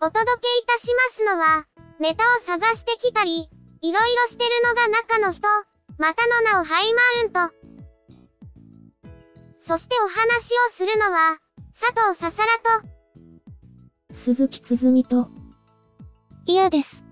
お届けいたしますのは、ネタを探してきたり、いろいろしてるのが中の人、またの名をハイマウント。そしてお話をするのは、佐藤ささらと、鈴木つづみと、嫌です。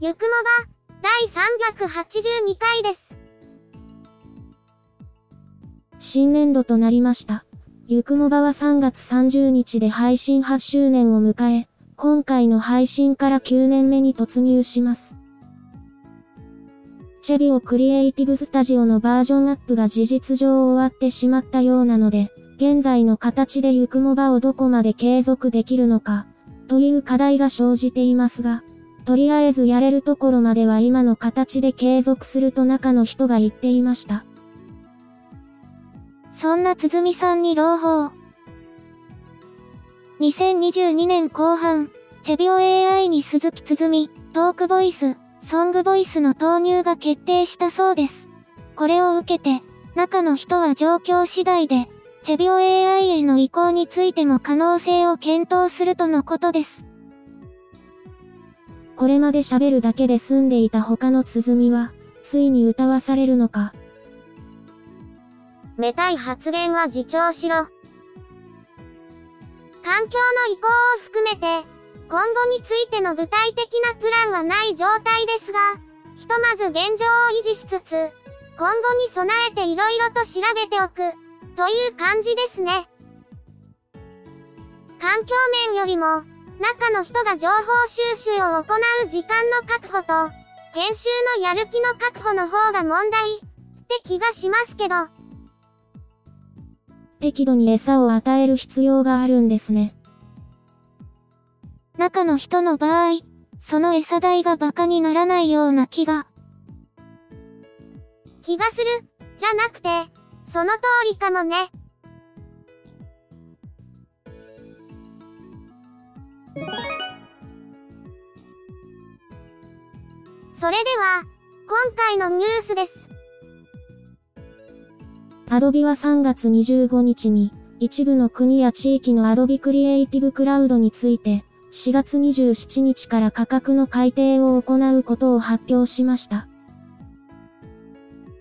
ゆくもば、第382回です。新年度となりました。ゆくもばは3月30日で配信8周年を迎え、今回の配信から9年目に突入します。チェビオクリエイティブスタジオのバージョンアップが事実上終わってしまったようなので、現在の形でゆくもばをどこまで継続できるのか、という課題が生じていますが、とりあえずやれるところまでは今の形で継続すると中の人が言っていました。そんなつづみさんに朗報。2022年後半、チェビオ AI に鈴木つづみ、トークボイス、ソングボイスの投入が決定したそうです。これを受けて、中の人は状況次第で、チェビオ AI への移行についても可能性を検討するとのことです。これまで喋るだけで済んでいた他のつづみは、ついに歌わされるのか。めたい発言は自重しろ。環境の移行を含めて、今後についての具体的なプランはない状態ですが、ひとまず現状を維持しつつ、今後に備えて色々と調べておく、という感じですね。環境面よりも、中の人が情報収集を行う時間の確保と、編集のやる気の確保の方が問題、って気がしますけど。適度に餌を与える必要があるんですね。中の人の場合、その餌代が馬鹿にならないような気が。気がする、じゃなくて、その通りかもね。それでは、今回のニュースです。アドビは3月25日に、一部の国や地域のアドビクリエイティブクラウドについて、4月27日から価格の改定を行うことを発表しました。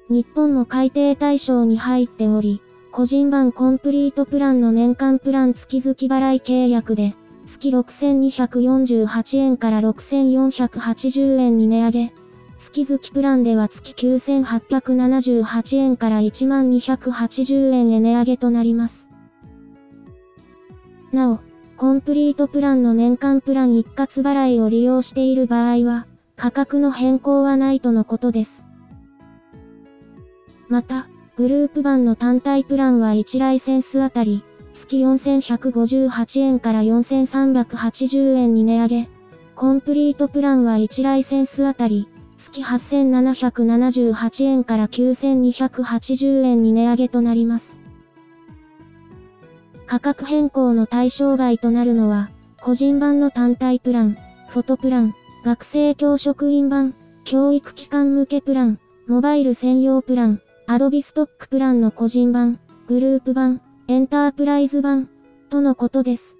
日本も改定対象に入っており、個人版コンプリートプランの年間プラン月々払い契約で、月6248円から6480円に値上げ。月々プランでは月9878円から1280円へ値上げとなります。なお、コンプリートプランの年間プラン一括払いを利用している場合は、価格の変更はないとのことです。また、グループ版の単体プランは1ライセンスあたり、月4158円から4380円に値上げ、コンプリートプランは1ライセンスあたり、月8778円から9280円に値上げとなります。価格変更の対象外となるのは、個人版の単体プラン、フォトプラン、学生教職員版、教育機関向けプラン、モバイル専用プラン、アドビストックプランの個人版、グループ版、エンタープライズ版、とのことです。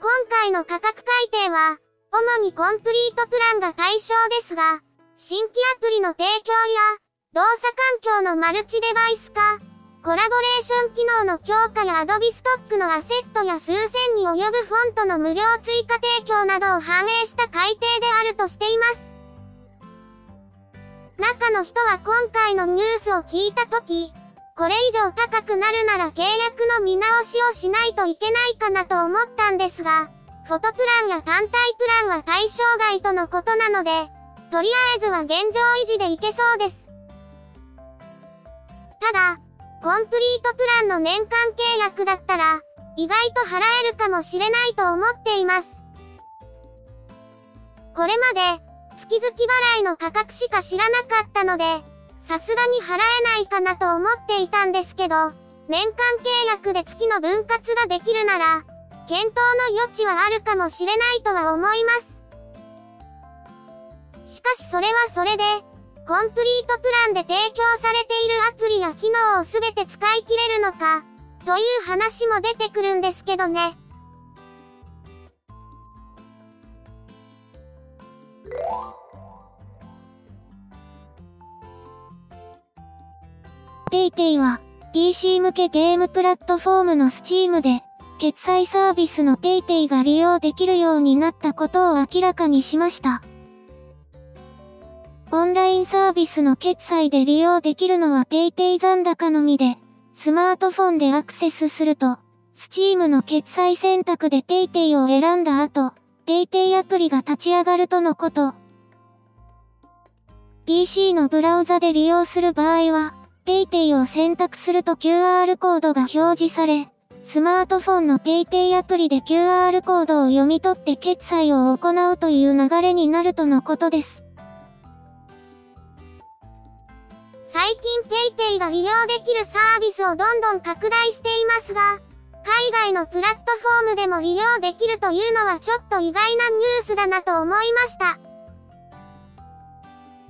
今回の価格改定は、主にコンプリートプランが対象ですが、新規アプリの提供や、動作環境のマルチデバイス化、コラボレーション機能の強化や Adobe ストックのアセットや数千に及ぶフォントの無料追加提供などを反映した改定であるとしています。中の人は今回のニュースを聞いたとき、これ以上高くなるなら契約の見直しをしないといけないかなと思ったんですが、フォトプランや単体プランは対象外とのことなので、とりあえずは現状維持でいけそうです。ただ、コンプリートプランの年間契約だったら、意外と払えるかもしれないと思っています。これまで、月々払いの価格しか知らなかったので、さすがに払えないかなと思っていたんですけど、年間契約で月の分割ができるなら、検討の余地はあるかもしれないとは思います。しかしそれはそれで、コンプリートプランで提供されているアプリや機能をすべて使い切れるのか、という話も出てくるんですけどね。PayPay は PC 向けゲームプラットフォームの Steam で決済サービスの PayPay が利用できるようになったことを明らかにしました。オンラインサービスの決済で利用できるのは PayPay 残高のみで、スマートフォンでアクセスすると、Steam の決済選択で PayPay を選んだ後、PayPay アプリが立ち上がるとのこと。PC のブラウザで利用する場合は、PayPay を選択すると QR コードが表示され、スマートフォンの PayPay アプリで QR コードを読み取って決済を行うという流れになるとのことです。最近 PayPay が利用できるサービスをどんどん拡大していますが、海外のプラットフォームでも利用できるというのはちょっと意外なニュースだなと思いました。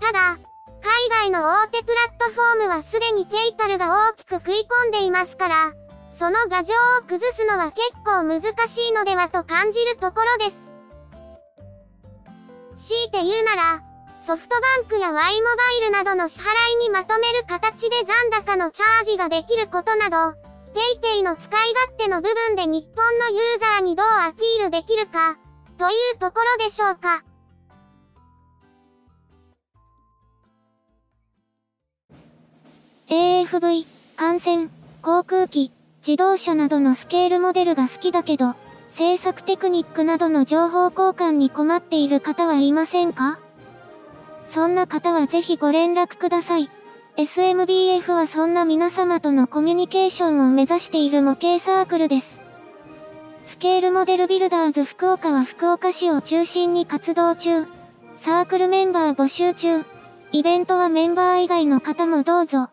ただ、海外の大手プラットフォームはすでにペイパルが大きく食い込んでいますから、その画像を崩すのは結構難しいのではと感じるところです。強いて言うなら、ソフトバンクや Y モバイルなどの支払いにまとめる形で残高のチャージができることなど、PayPay の使い勝手の部分で日本のユーザーにどうアピールできるか、というところでしょうか。AFV、艦船、航空機、自動車などのスケールモデルが好きだけど、制作テクニックなどの情報交換に困っている方はいませんか？そんな方はぜひご連絡ください。SMBF はそんな皆様とのコミュニケーションを目指している模型サークルです。スケールモデルビルダーズ福岡は福岡市を中心に活動中。サークルメンバー募集中。イベントはメンバー以外の方もどうぞ。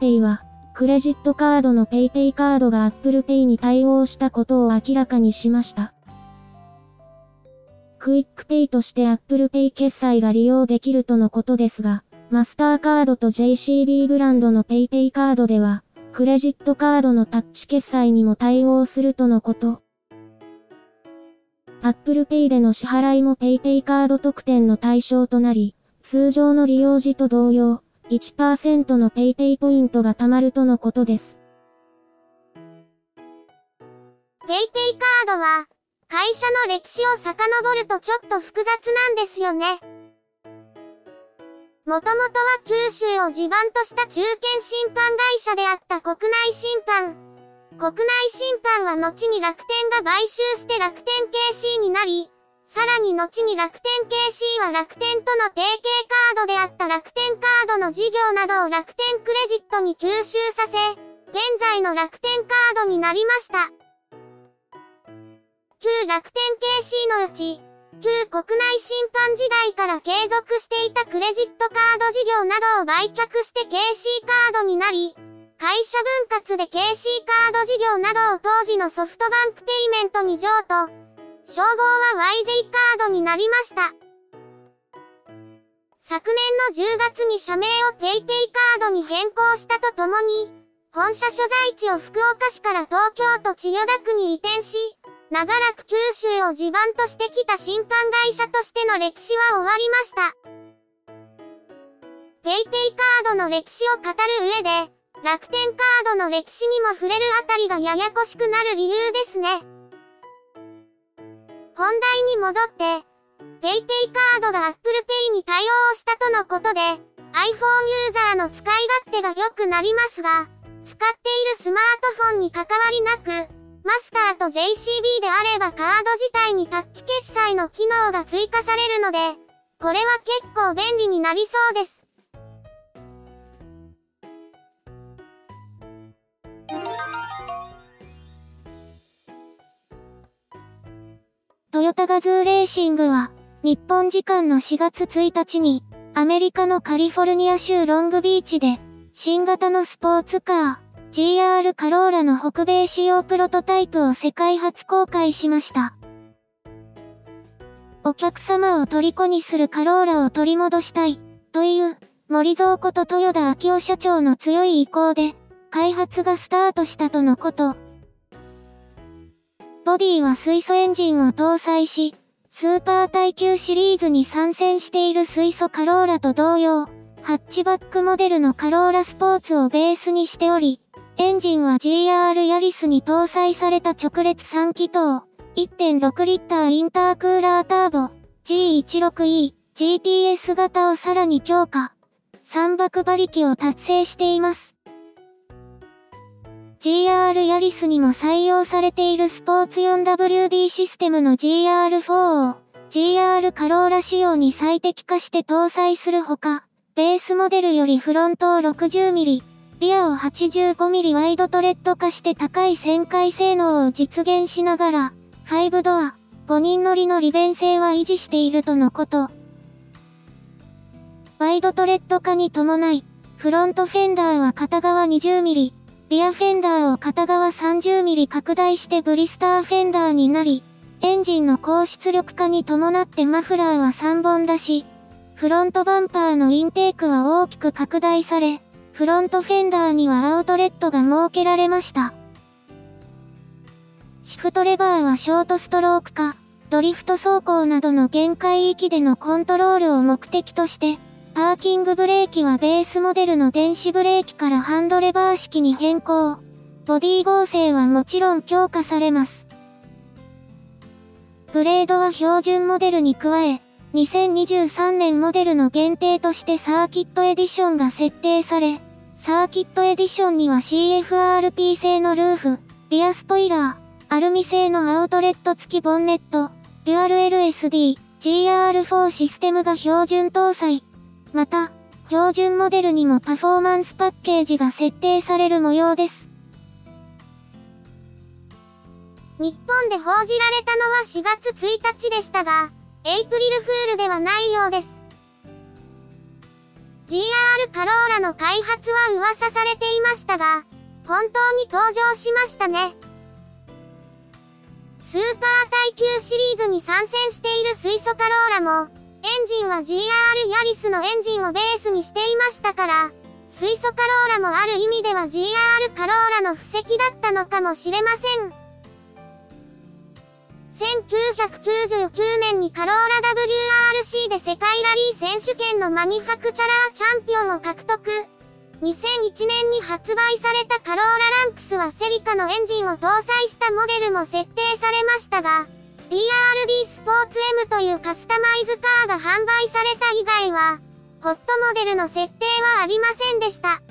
PayPay は、クレジットカードの PayPay カードが Apple Pay に対応したことを明らかにしました。QUICPay として Apple Pay 決済が利用できるとのことですが、 Mastercard と JCB ブランドの PayPay カードでは、クレジットカードのタッチ決済にも対応するとのこと。Apple Pay での支払いも PayPay カード特典の対象となり、通常の利用時と同様、1%の PayPay ポイントが貯まるとのことです。PayPay カードは、会社の歴史を遡るとちょっと複雑なんですよね。もともとは九州を地盤とした中堅審判会社であった国内審判。国内審判は後に楽天が買収して楽天 KC になり、さらに後に楽天 KC は楽天との提携カードであった楽天カードの事業などを楽天クレジットに吸収させ、現在の楽天カードになりました。旧楽天 KC のうち、旧国内審判時代から継続していたクレジットカード事業などを売却して KC カードになり、会社分割で KC カード事業などを当時のソフトバンクペイメントに譲渡、称号は YJ カードになりました。昨年の10月に社名を PayPay カードに変更したとともに、本社所在地を福岡市から東京都千代田区に移転し、長らく九州を地盤としてきた審判会社としての歴史は終わりました。ペイペイカードの歴史を語る上で、楽天カードの歴史にも触れるあたりがややこしくなる理由ですね。本題に戻って、ペイペイカードが Apple Pay に対応したとのことで、iPhone ユーザーの使い勝手が良くなりますが、使っているスマートフォンに関わりなく、マスターと JCB であればカード自体にタッチ決済の機能が追加されるので、これは結構便利になりそうです。トヨタガズーレーシングは、日本時間の4月1日に、アメリカのカリフォルニア州ロングビーチで、新型のスポーツカー、GR カローラの北米仕様プロトタイプを世界初公開しました。お客様を虜にするカローラを取り戻したい、という、森蔵こと豊田昭夫社長の強い意向で、開発がスタートしたとのこと。ボディは水素エンジンを搭載し、スーパー耐久シリーズに参戦している水素カローラと同様、ハッチバックモデルのカローラスポーツをベースにしており、エンジンは GR ヤリスに搭載された直列3気筒、1.6リッターインタークーラーターボ、G16E、GTS 型をさらに強化、3爆馬力を達成しています。GR ヤリスにも採用されているスポーツ 4WD システムの GR4 を GR カローラ仕様に最適化して搭載するほか、ベースモデルよりフロントを 60mm、リアを 85mm ワイドトレッド化して高い旋回性能を実現しながら、5ドア、5人乗りの利便性は維持しているとのこと。ワイドトレッド化に伴い、フロントフェンダーは片側 20mm、リアフェンダーを片側 30mm 拡大してブリスターフェンダーになり、エンジンの高出力化に伴ってマフラーは3本出し、フロントバンパーのインテークは大きく拡大され、フロントフェンダーにはアウトレットが設けられました。シフトレバーはショートストローク化、ドリフト走行などの限界域でのコントロールを目的として、パーキングブレーキはベースモデルの電子ブレーキからハンドレバー式に変更。ボディ合成はもちろん強化されます。グレードは標準モデルに加え、2023年モデルの限定としてサーキットエディションが設定され、サーキットエディションには CFRP 製のルーフ、リアスポイラー、アルミ製のアウトレット付きボンネット、デュアル LSD、GR4 システムが標準搭載。また、標準モデルにもパフォーマンスパッケージが設定される模様です。日本で報じられたのは4月1日でしたが、エイプリルフールではないようです。GR カローラの開発は噂されていましたが、本当に登場しましたね。スーパー耐久シリーズに参戦している水素カローラも、エンジンは GR ヤリスのエンジンをベースにしていましたから、水素カローラもある意味では GR カローラの布石だったのかもしれません。1999年にカローラ WRC で世界ラリー選手権のマニファクチャラーチャンピオンを獲得。2001年に発売されたカローラランクスはセリカのエンジンを搭載したモデルも設定されましたが、PRD スポーツ M というカスタマイズカーが販売された以外は、ホットモデルの設定はありませんでした。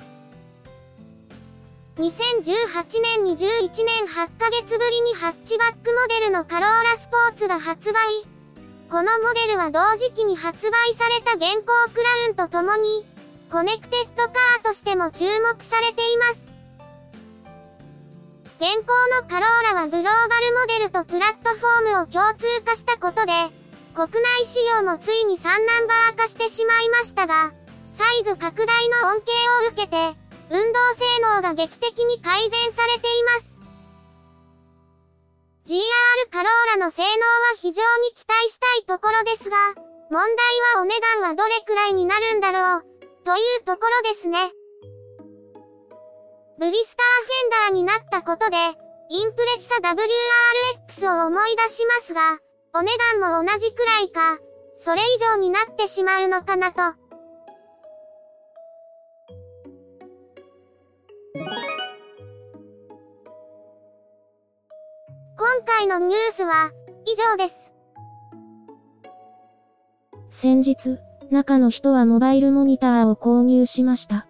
2018年に11年8ヶ月ぶりにハッチバックモデルのカローラスポーツが発売。このモデルは同時期に発売された現行クラウンと共に、コネクテッドカーとしても注目されています。現行のカローラはグローバルモデルとプラットを共通化したことで、国内仕様もついに3ナンバー化してしまいましたが、サイズ拡大の恩恵を受けて、運動性能が劇的に改善されています。GR カローラの性能は非常に期待したいところですが、問題はお値段はどれくらいになるんだろう、というところですね。ブリスターフェンダーになったことで、インプレッサ WRX を思い出しますが、お値段も同じくらいか、それ以上になってしまうのかなと。今回のニュースは以上です。先日、中の人はモバイルモニターを購入しました。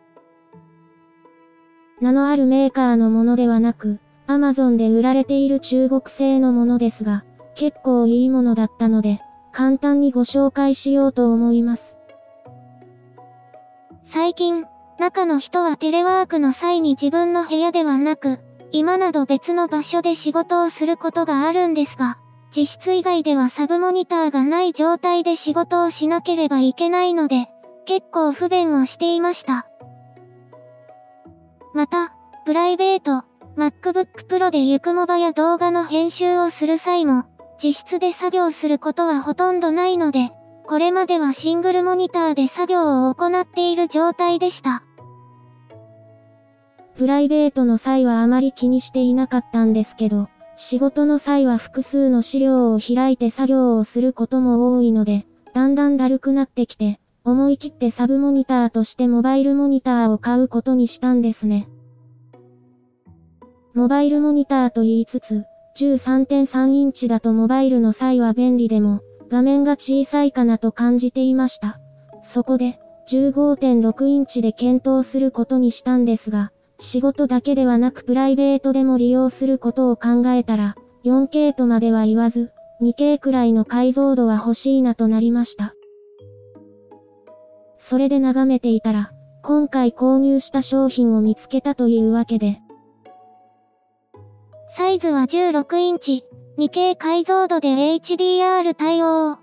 名のあるメーカーのものではなく、アマゾンで売られている中国製のものですが、結構いいものだったので、簡単にご紹介しようと思います。最近、中の人はテレワークの際に自分の部屋ではなく、今など別の場所で仕事をすることがあるんですが、実質以外ではサブモニターがない状態で仕事をしなければいけないので、結構不便をしていました。また、プライベート、MacBook Pro でゆくもばや動画の編集をする際も、自室で作業することはほとんどないので、これまではシングルモニターで作業を行っている状態でした。プライベートの際はあまり気にしていなかったんですけど、仕事の際は複数の資料を開いて作業をすることも多いので、だんだんだるくなってきて、思い切ってサブモニターとしてモバイルモニターを買うことにしたんですね。モバイルモニターと言いつつ、13.3インチだとモバイルの際は便利でも、画面が小さいかなと感じていました。そこで、15.6インチで検討することにしたんですが、仕事だけではなくプライベートでも利用することを考えたら、4K とまでは言わず、2K くらいの解像度は欲しいなとなりました。それで眺めていたら、今回購入した商品を見つけたというわけで。サイズは16インチ、2K 解像度で HDR 対応。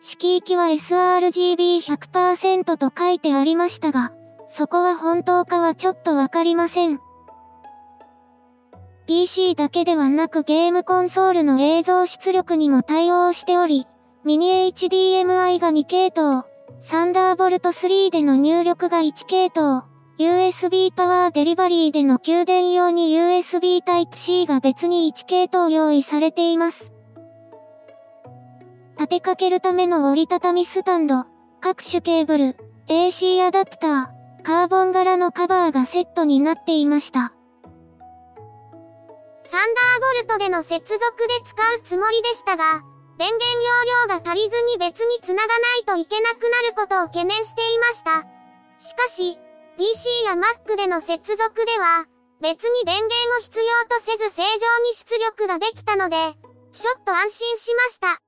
色域は sRGB100% と書いてありましたが、そこは本当かはちょっとわかりません。PC だけではなくゲームコンソールの映像出力にも対応しており、ミニ HDMI が2系統、サンダーボルト3での入力が1系統、USB パワーデリバリーでの給電用に USB Type-C が別に1系統用意されています。立てかけるための折りたたみスタンド、各種ケーブル、AC アダプター、カーボン柄のカバーがセットになっていました。サンダーボルトでの接続で使うつもりでしたが、電源容量が足りずに別に繋がないといけなくなることを懸念していました。しかし、PC や Mac での接続では、別に電源を必要とせず正常に出力ができたので、ちょっと安心しました。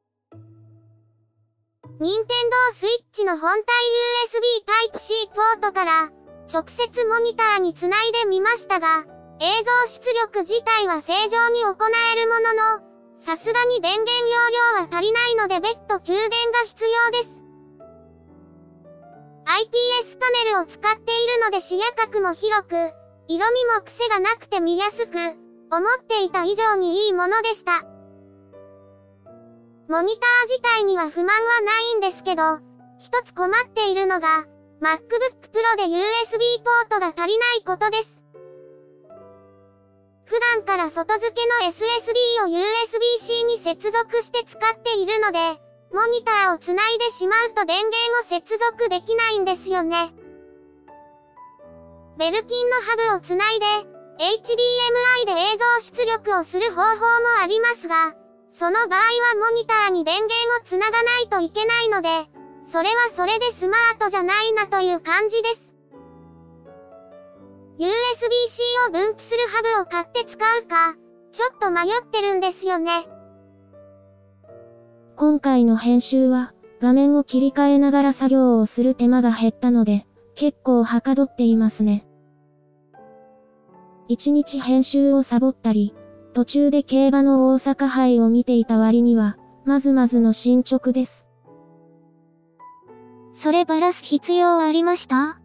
任天堂スイッチの本体 USB Type-C ポートから直接モニターにつないでみましたが、映像出力自体は正常に行えるものの、さすがに電源容量は足りないので別途給電が必要です。IPS パネルを使っているので視野角も広く、色味も癖がなくて見やすく、思っていた以上にいいものでした。モニター自体には不満はないんですけど、一つ困っているのが、MacBook Pro で USB ポートが足りないことです。普段から外付けの SSD を USB-C に接続して使っているので、モニターをつないでしまうと電源を接続できないんですよね。ベルキンのハブをつないで、HDMI で映像出力をする方法もありますが、その場合はモニターに電源をつながないといけないので、それはそれでスマートじゃないなという感じです。USB-C を分岐するハブを買って使うか、ちょっと迷ってるんですよね。今回の編集は、画面を切り替えながら作業をする手間が減ったので、結構はかどっていますね。一日編集をサボったり、途中で競馬の大阪杯を見ていた割には、まずまずの進捗です。そればらす必要ありました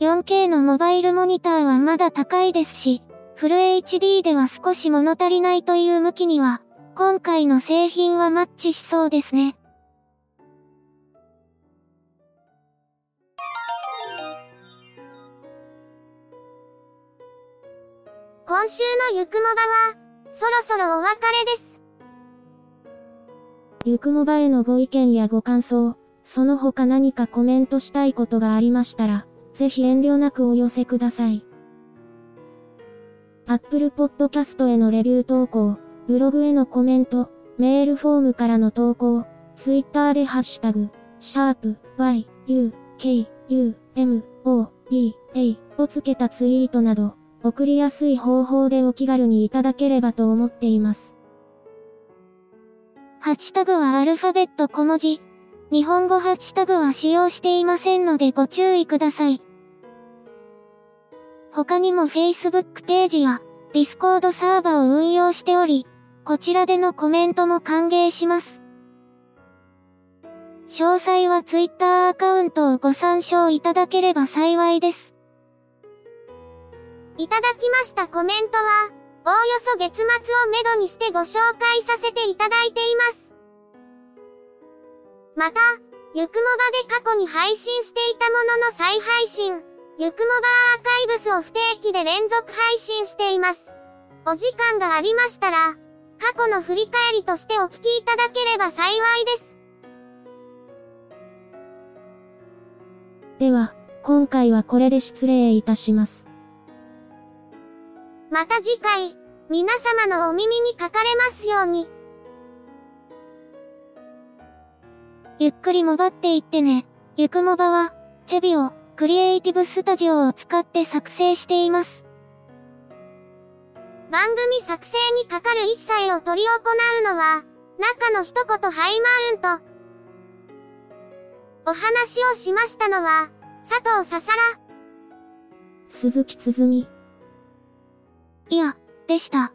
?4K のモバイルモニターはまだ高いですし、フル HD では少し物足りないという向きには、今回の製品はマッチしそうですね。今週のゆくもばは、そろそろお別れです。ゆくもばへのご意見やご感想、その他何かコメントしたいことがありましたら、ぜひ遠慮なくお寄せください。Apple Podcast へのレビュー投稿、ブログへのコメント、メールフォームからの投稿、Twitter でハッシュタグ、シャープ y, u, k, u, m, o, b, a をつけたツイートなど、送りやすい方法でお気軽にいただければと思っています。ハッシュタグはアルファベット小文字。日本語ハッシュタグは使用していませんのでご注意ください。他にも Facebook ページや Discord サーバを運用しており、こちらでのコメントも歓迎します。詳細は Twitter アカウントをご参照いただければ幸いです。いただきましたコメントは、おおよそ月末をめどにしてご紹介させていただいています。また、ゆくもばで過去に配信していたものの再配信、ゆくもばアーカイブスを不定期で連続配信しています。お時間がありましたら、過去の振り返りとしてお聞きいただければ幸いです。では、今回はこれで失礼いたします。また次回、皆様のお耳にかかれますように。ゆっくりもばっていってね。ゆくもばは、チェビオ、クリエイティブスタジオを使って作成しています。番組作成にかかる一切を取り行うのは、中の一言ハイマウント。お話をしましたのは、佐藤ささら。鈴木つづみ。いや、でした。